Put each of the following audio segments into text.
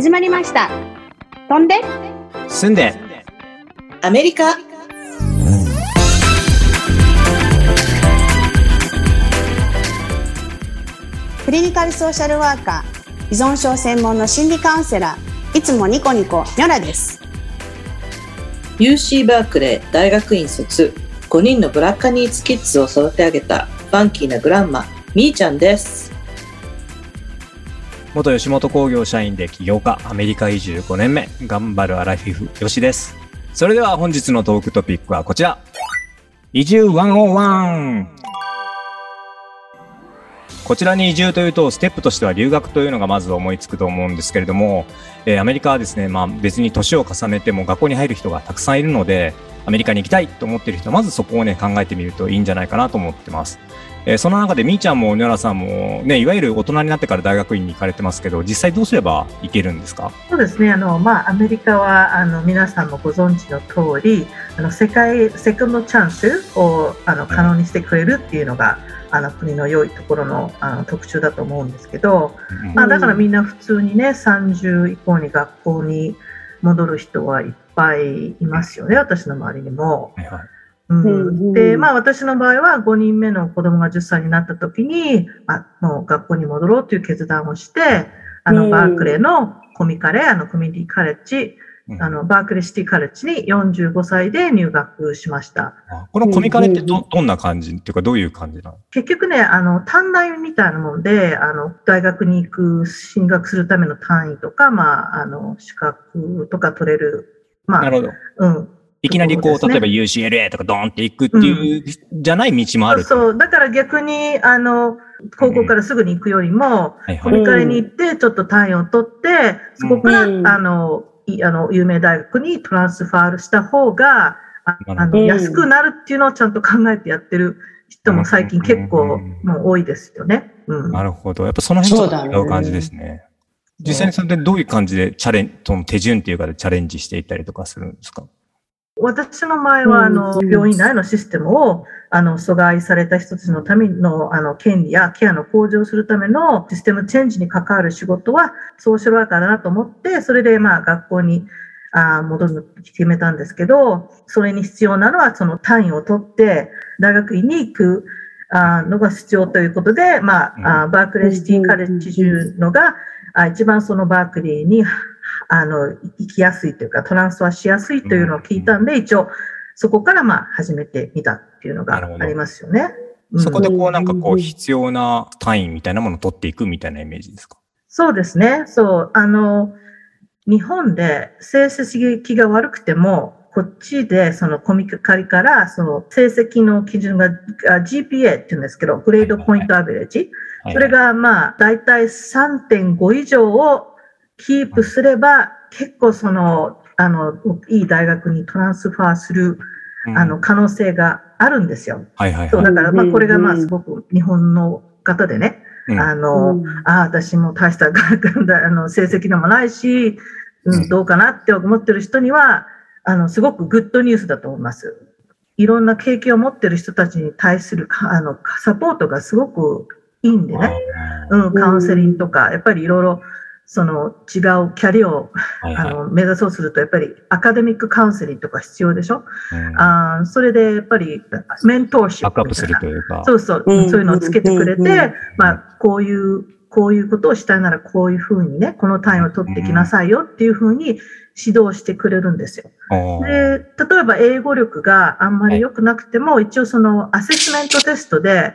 始まりました。飛んで、住んで、アメリカ。クリニカルソーシャルワーカー、依存症専門の心理カウンセラー、いつもニコニコニョラです。UC バークレー大学院卒、5人のブラッカニーズキッズを育て上げたファンキーなグランマ、みーちゃんです。元吉本興業社員で起業家、アメリカ移住5年目、頑張るアラフィフ、よしです。それでは本日のトークトピックはこちら。移住101。こちらに移住というと、ステップとしては留学というのがまず思いつくと思うんですけれども、えーアメリカはですね、まあ別に年を重ねても学校に入る人がたくさんいるので、アメリカに行きたいと思っている人は、まずそこをね、考えてみるといいんじゃないかなと思ってます。えーその中でみーちゃんもニョラさんもね、いわゆる大人になってから大学院に行かれてますけど、実際どうすれば行けるんですか？そうですね。あの、まあ、アメリカは、あの、皆さんもご存知の通り、あの、世界、セカンドチャンスを、あの、可能にしてくれるっていうのが、あの、国の良いところの、あの、特徴だと思うんですけど、うんまあ、だからみんな普通にね、30以降に学校に戻る人はいっぱいいますよね。私の周りにも。はいはいうんうんで、まあ私の場合は5人目の子供が10歳になった時に、あもう学校に戻ろうという決断をして、あの、うんバークレーのコミカレ、あの、コミュニティカレッジ、うんあの、バークレーシティカレッジに45歳で入学しました。あこのコミカレってうんどどんな感じ？っていうかどういう感じなの？結局ね、あの、短大みたいなもんで、あの、大学に行く、進学するための単位とか、まあ、あの、資格とか取れる。まあ、なるほど。うん。いきなりこう、例えば UCLA とかドーンって行くっていう、じゃない道もある。そう、だから逆に、あの、高校からすぐに行くよりも、はいはい。コミカレに行って、ちょっと単位を取って、そこから、うんあの、いあの、有名大学にトランスファールした方が、あの安くなるっていうのをちゃんと考えてやってる人も最近結構うんもう多いですよね。うん。なるほど。やっぱその辺と違う感じですね。実際にそれでどういう感じでチャレンジ、その手順っていうかでチャレンジしていったりとかするんですか？私の場合は、あの、うん。病院内のシステムを、あの、阻害された人たちのための、あの、権利やケアの向上するためのシステムチェンジに関わる仕事は、ソーシャルワーカーだなと思って、それで、まあ、学校に、あー戻るの決めたんですけど、それに必要なのは、その単位を取って、大学院に行く、あーのが必要ということで、まあ、バークレーシティカレッジ中のが、あ一番そのバークリーに、あの、行きやすいというか、トランスファーしやすいというのを聞いたんで、一応、そこからまあ始めてみたっていうのがありますよね。うんそこでこうなんかこううん必要な単位みたいなものを取っていくみたいなイメージですか？そうですね。そう。あの、日本で成績が悪くても、こっちでそのコミカリからその成績の基準があ GPA って言うんですけど、グレードポイントアベレージ。はいそれがまあ、だいたい3.5以上をキープすれば、結構その、あの、いい大学にトランスファーする、うん。あの、可能性があるんですよ。そう、はいはい。はい。だからまあ、これがまあ、うんすごく日本の方でね、うん。あの、うん。ああ、私も大したあの成績でもないし、ううん。ん、どうかなって思ってる人には、あの、すごくグッドニュースだと思います。いろんな経験を持ってる人たちに対するかあのサポートがすごくいいんでね、うん、カウンセリングとか、やっぱりいろいろ、その違うキャリアをはいはいあの目指そうすると、やっぱりアカデミックカウンセリングとか必要でしょ？うんあーそれでやっぱりメントーシップバックアップするというか。そうそう、うんそういうのをつけてくれうんて、まあ、こういう、こういうことをしたいならこういうふうにね、この単位を取ってきなさいよっていうふうに指導してくれるんですよ。で、例えば英語力があんまり良くなくても、一応そのアセスメントテストで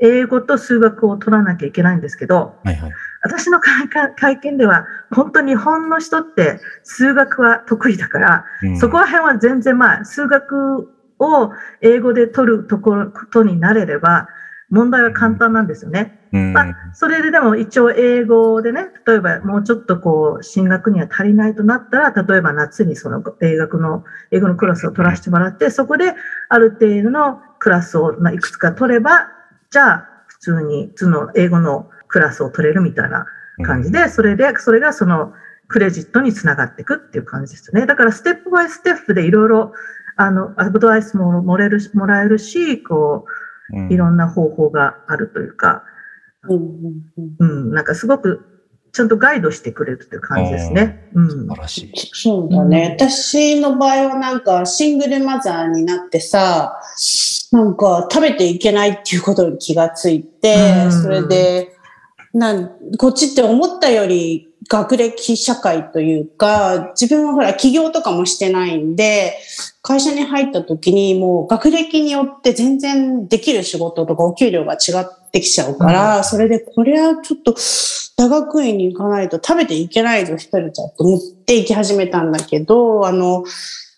英語と数学を取らなきゃいけないんですけど、はいはい。私の会見では、本当に日本の人って数学は得意だから、うんそこら辺は全然まあ、数学を英語で取るところ、ことになれれば、問題は簡単なんですよね。うんまあ、それででも一応英語でね、例えばもうちょっとこう、進学には足りないとなったら、例えば夏にその英学の、英語のクラスを取らせてもらって、そこである程度のクラスをまあいくつか取れば、じゃあ普通に、普通の英語のクラスを取れるみたいな感じで、それで、それがそのクレジットにつながっていくっていう感じですね。だからステップバイステップでいろいろ、あの、アドバイスももらえるもらえるし、こういろんな方法があるというか、うんなんかすごくちゃんとガイドしてくれるっていう感じですね。うん素。晴らしい。そうだね。私の場合はなんかシングルマザーになってさ、なんか食べていけないっていうことに気がついてう、んそれで、なんこっちって思ったより学歴社会というか、自分はほら起業とかもしてないんで、会社に入った時にもう学歴によって全然できる仕事とかお給料が違ってきちゃうから、それでこれはちょっと大学院に行かないと食べていけないぞ、一人じゃと思って行き始めたんだけど、あの、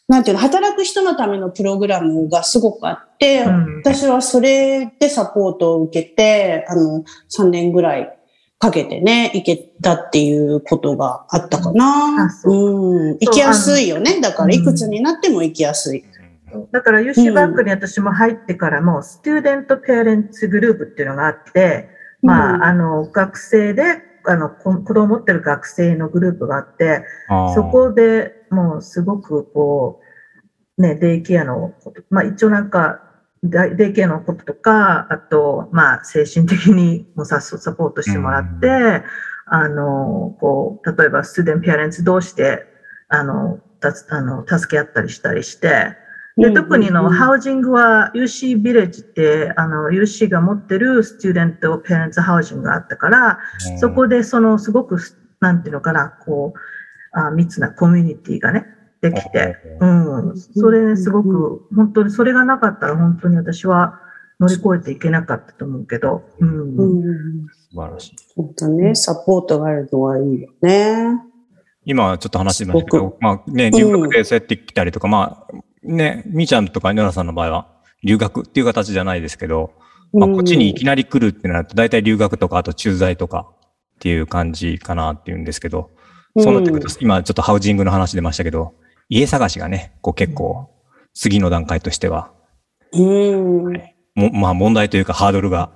なんていうの、働く人のためのプログラムがすごくあって、うん。私はそれでサポートを受けて、あの、3年ぐらいかけてね、行けたっていうことがあったかなううん。行きやすいよね。だから、いくつになっても行きやすい。だから UC バックに私も入ってからも、スチューデント・ペアレンツグループっていうのがあって、まうんあ、あの、学生で、あの、こ子供を持ってる学生のグループがあって、そこでもうすごくこう、ね、デイケアのこと、まあ一応なんか、デデイケアのこととか、あと、まあ精神的にもササポートしてもらって、あの、こう、例えばスチューデント・ペアレンツ同士で、あの、たつあの助け合ったりしたりして、で、特にの、ハウジングは UC ビレッジって、あの、UC が持ってるスチューデント・ペアレンツ・ハウジングがあったから、そこでその、すごく、なんていうのかな、こう、あ密なコミュニティがね、できて、うん、それすごく、本当にそれがなかったら本当に私は乗り越えていけなかったと思うけど、うん。うん。素晴らしい。本当ね、サポートがあるのはいいよね。今ちょっと話してましたけすど、まあね、留学でそうやって来たりとか、まあね、みーちゃんとかノラさんの場合は留学っていう形じゃないですけど、まあこっちにいきなり来るってなると大体留学とかあと駐在とかっていう感じかなっていうんですけど、そうなってくると、今ちょっとハウジングの話出ましたけど、家探しがね、こう結構次の段階としては、うん。うん。もまあ問題というかハードルが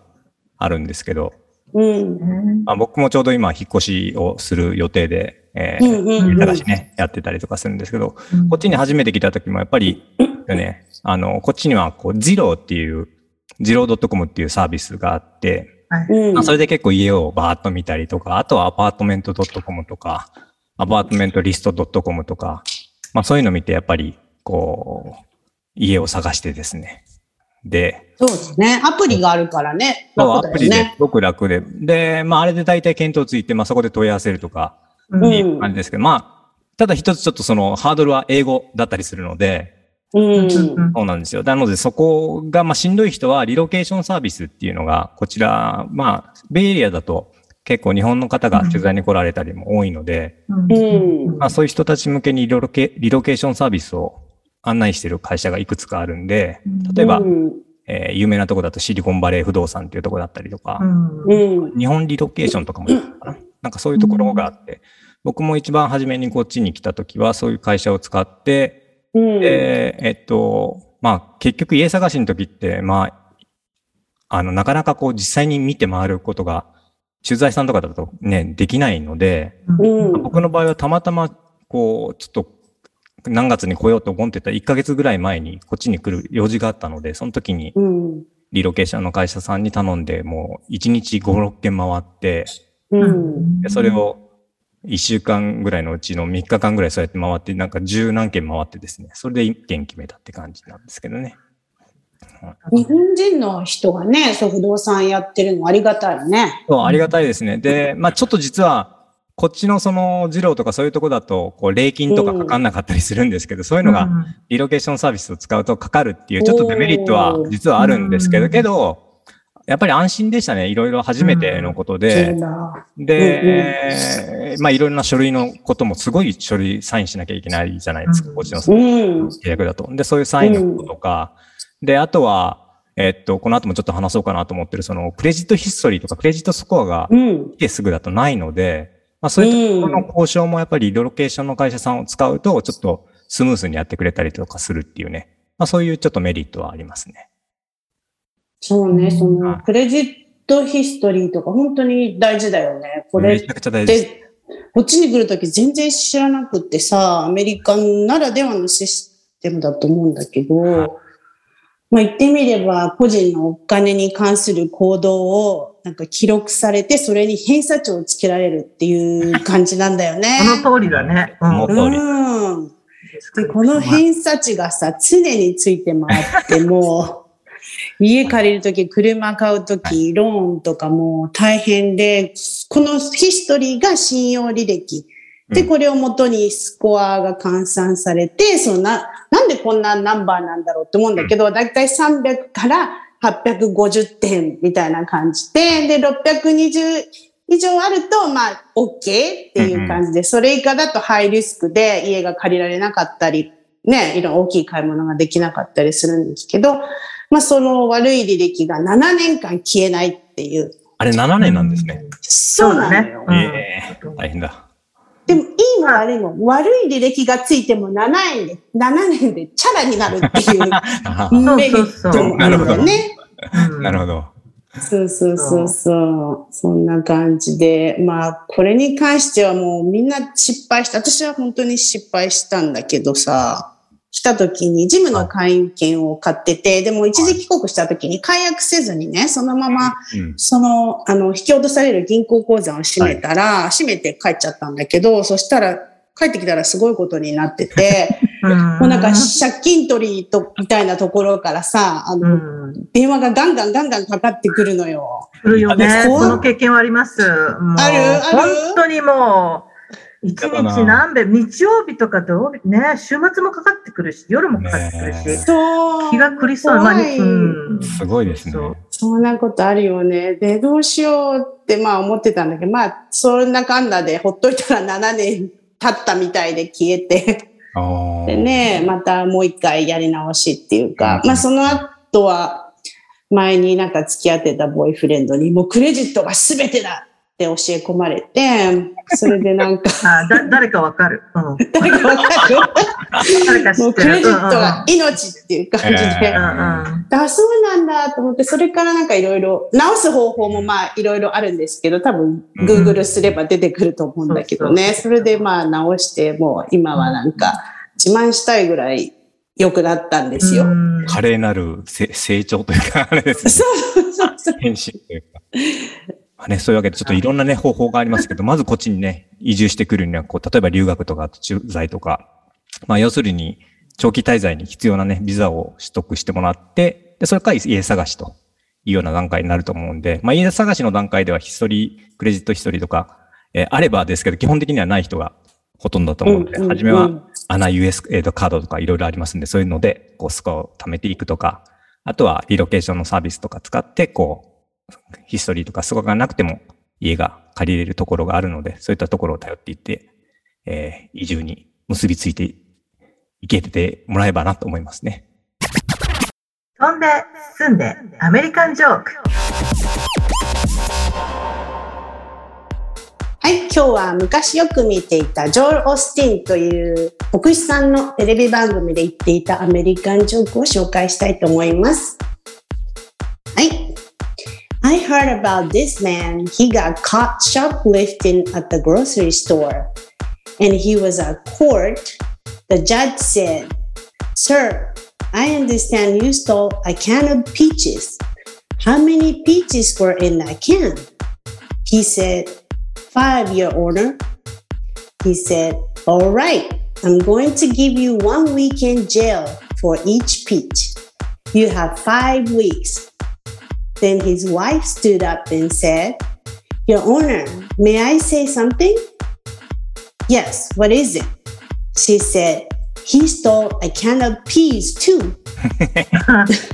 あるんですけど、うん。まあ、僕もちょうど今引っ越しをする予定で、えうんうんうんー、探しね、やってたりとかするんですけど、うんこっちに初めて来た時もやっぱり、ね、あの、こっちにはこう、ジローっていう、ジロー .com っていうサービスがあって。まあ、それで結構家をバーッと見たりとか、あとはアパートメント .com とか、アパートメントリスト .com とか、まあそういうの見てやっぱり、こう、家を探してですね。で、そうですね。アプリがあるからね。そうアプリで。すごく楽で。で、まああれで大体検討ついて、まあそこで問い合わせるとか、うんうんいう感じですけど、まあ、ただ一つちょっとそのハードルは英語だったりするので、うん。うんそうなんですよ。なのでそこが、まあしんどい人はリロケーションサービスっていうのが、こちら、まあ、ベイエリアだと結構日本の方が取材に来られたりも多いので、うんうんまあそういう人たち向けにリロケリロケーションサービスを案内している会社がいくつかあるんで、例えば、うん。えー有名なとこだとシリコンバレー不動産っていうとこだったりとか。日本リロケーションとかもかな。なんかそういうところがあって、僕も一番初めにこっちに来た時はそういう会社を使って、うん。で、えっと、まあ結局家探しの時って、まあ、あの、なかなかこう実際に見て回ることが、取材さんとかだとね、できないので、うん。僕の場合はたまたま、こう、ちょっと、何月に来ようと思ってた1ヶ月ぐらい前にこっちに来る用事があったので、その時にうん。リロケーションの会社さんに頼んで、もう1日5、6件回って、うん。でそれを1週間ぐらいのうちの3日間ぐらいそうやって回って、なんか十何件回ってですね、それで1件決めたって感じなんですけどね。日本人の人がね、そう不動産やってるのありがたいね。そう、ありがたいですね。で、まあちょっと実は、こっちのその、ジローとかそういうとこだと、こう、礼金とかかかんなかったりするんですけど、そういうのが、リロケーションサービスを使うとかかるっていう、ちょっとデメリットは実はあるんですけど、うんけど、やっぱり安心でしたね。いろいろ初めてのことで。だ。で、まあいろんな書類のこともすごい書類サインしなきゃいけないじゃないですか、うんこっちのうん。契約だと。で、そういうサインのこととか、で、あとは、えっと、この後もちょっと話そうかなと思ってる、その、クレジットヒストリーとかクレジットスコアがうん。来てすぐだとないので、まあそういうところの交渉もやっぱりリロケーションの会社さんを使うと、ちょっとスムースにやってくれたりとかするっていうね。まあそういうちょっとメリットはありますね。そうね、そはい、のクレジットヒストリーとか本当に大事だよね。これっめちゃくちゃ大事です。て、こっちに来るとき全然知らなくってさ、アメリカならではのシステムだと思うんだけど、まあ言ってみれば個人のお金に関する行動をなんか記録されて、それに偏差値をつけられるっていう感じなんだよね。その通りだね。うんその通りうん。で、この偏差値がさ、常について回って、もう、家借りるとき、車買うとき、ローンとかもう大変で、このヒストリーが信用履歴。で、うんこれをもとにスコアが換算されて、そのな、なんでこんなナンバーなんだろうって思うんだけど、だいたい300から850点みたいな感じで、で、620以上あると、まあ、OK っていう感じで、それ以下だとハイリスクで家が借りられなかったり、ね、いろんな大きい買い物ができなかったりするんですけど、まあ、その悪い履歴が7年間消えないっていう。あれ7年なんですね。そうなのよ。うんええ大変だ。でも、いいも悪いも、悪い履歴がついても7年で、7年でチャラになるっていうあそうメリットもあるよね。うんなるほど。そうそうそうそう。そんな感じで。まあ、これに関してはもうみんな失敗した。私は本当に失敗したんだけどさ、来た時にジムの会員権を買ってて、でも一時帰国した時に解約せずにね、そのまま、うん。その、あの、引き落とされる銀行口座を閉めたら、閉めて帰っちゃったんだけど、そしたら、帰ってきたらすごいことになってて、うんもうなんか借金取りと、みたいなところからさ、あうの、ん。電話がガンガンガンガンかかってくるのよ。するよね。あその経験はあります。ある？ある？本当にもう、一日何べ、日曜日とか土曜日ね、週末もかかってくるし、夜もかかってくるし、ねそう。気が狂いそう。まあうんすごいですね。そんなことあるよね。で、どうしようってまあ思ってたんだけど、まあ、そんなかんだでほっといたら7年経ったみたいで消えて、でね、またもう一回やり直しっていうか、うんまあその後は、前になんか付き合ってたボーイフレンドに、もうクレジットが全てだって教え込まれて、それでなんか、あだ誰かわかる。うん。誰かわかる誰か知もうってる。クレジットが命っていう感じで。あ、そうなんだと思って、それからなんかいろいろ、直す方法もまあいろいろあるんですけど、多分うん Google すれば出てくると思うんだけどね。そうそれでまあ直して、もう今はなんか自慢したいぐらい良くなったんですよ。うん華麗なるせ成長というか、あれですね。そうそうそう。変身というか。まあね、そういうわけで、ちょっとい。ろんなね、方法がありますけど、まずこっちにね、移住してくるには、こう、例えば留学とか駐在とか、まあ、要するに、長期滞在に必要なね、ビザを取得してもらって、で、それから家探しというような段階になると思うんで、まあ、家探しの段階ではヒストリー、クレジットヒストリーとか、えーあればですけど、基本的にはない人がほとんどだと思うので、うんうん初めはうんアナ US、カードとかいろいろありますんで、そういうので、こう、スコアを貯めていくとか、あとはリロケーションのサービスとか使って、こう、ヒストリーとかスコアがなくても家が借りれるところがあるので、そういったところを頼っていって、えー移住に結びついていけてもらえばなと思いますね。飛んで、住んで、アメリカンジョーク。はい、今日は昔よく見ていたジョール・オスティンという牧師さんのテレビ番組で言っていたアメリカンジョークを紹介したいと思います。Heard about this man. He got caught shoplifting at the grocery store. And he was at court. The judge said, Sir, I understand you stole a can of peaches. How many peaches were in that can? He said, Five, Your Honor. He said, All right, I'm going to give you one week in jail for each peach. You have five weeks. Then his wife stood up and said, Your Honor, may I say something? Yes, what is it? She said, He stole a can of peas too.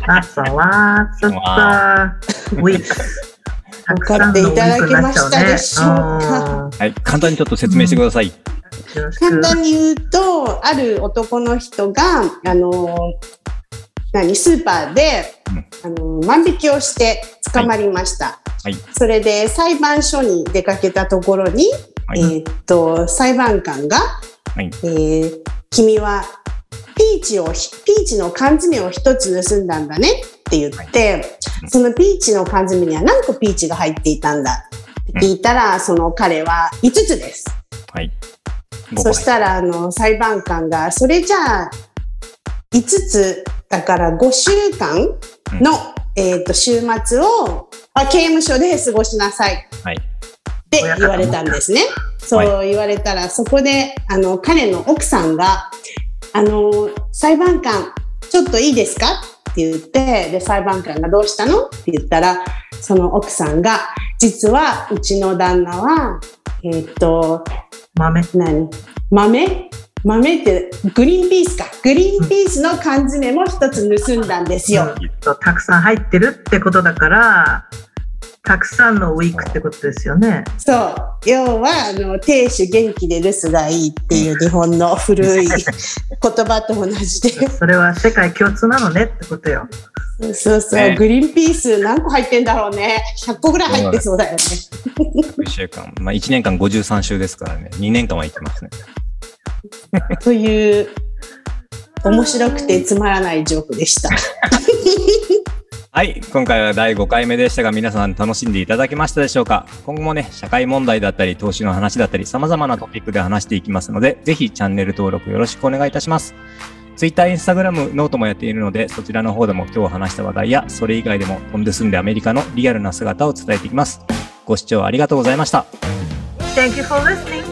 朝は、ちょっと、ウィーク。たくさんのウィークになっちゃうね分かっていただけましたでしょうかうんはい。簡単にちょっと説明してください。よろし簡く。単に言うと、ある男の人が、あの、何、スーパーで、あの、万引きをして捕まりました。はい。それで裁判所に出かけたところに、はいえーっと、裁判官が、はい。えー君はピーチを、ピーチの缶詰を一つ盗んだんだねって言って、そのピーチの缶詰には何個ピーチが入っていたんだって聞いたら、その彼は5つです。はい。そしたら、あの、裁判官が、それじゃあ、5つ、だから5週間の、えっ、と、週末を、あ刑務所で過ごしなさい。はい。って言われたんですね。そう言われたら、そこで、あの、彼の奥さんが、あの、裁判官、ちょっといいですか？って言って、で、裁判官がどうしたの？って言ったら、その奥さんが、実はうちの旦那は、えーっと、豆。何？豆？豆って、グリーンピースか。グリーンピースの缶詰も一つ盗んだんですよ。そうたくさん入ってるってことだから、たくさんのウィークってことですよね。そう。要は、あの、亭主元気で留守がいいっていう日本の古い 言葉と同じで。それは世界共通なのねってことよ。そうそう、ねグリーンピース何個入ってんだろうね。100個ぐらい入ってそうだよね。1週間。まあ、1年間53週ですからね。2年間は行ってますね。という、面白くてつまらないジョークでした。はい。今回は第5回目でしたが、皆さん楽しんでいただけましたでしょうか？今後もね、社会問題だったり、投資の話だったり、様々なトピックで話していきますので、ぜひチャンネル登録よろしくお願いいたします。Twitter、Instagram、 note もやっているので、そちらの方でも今日話した話題や、それ以外でも飛んで住んでアメリカのリアルな姿を伝えていきます。ご視聴ありがとうございました。Thank you for listening.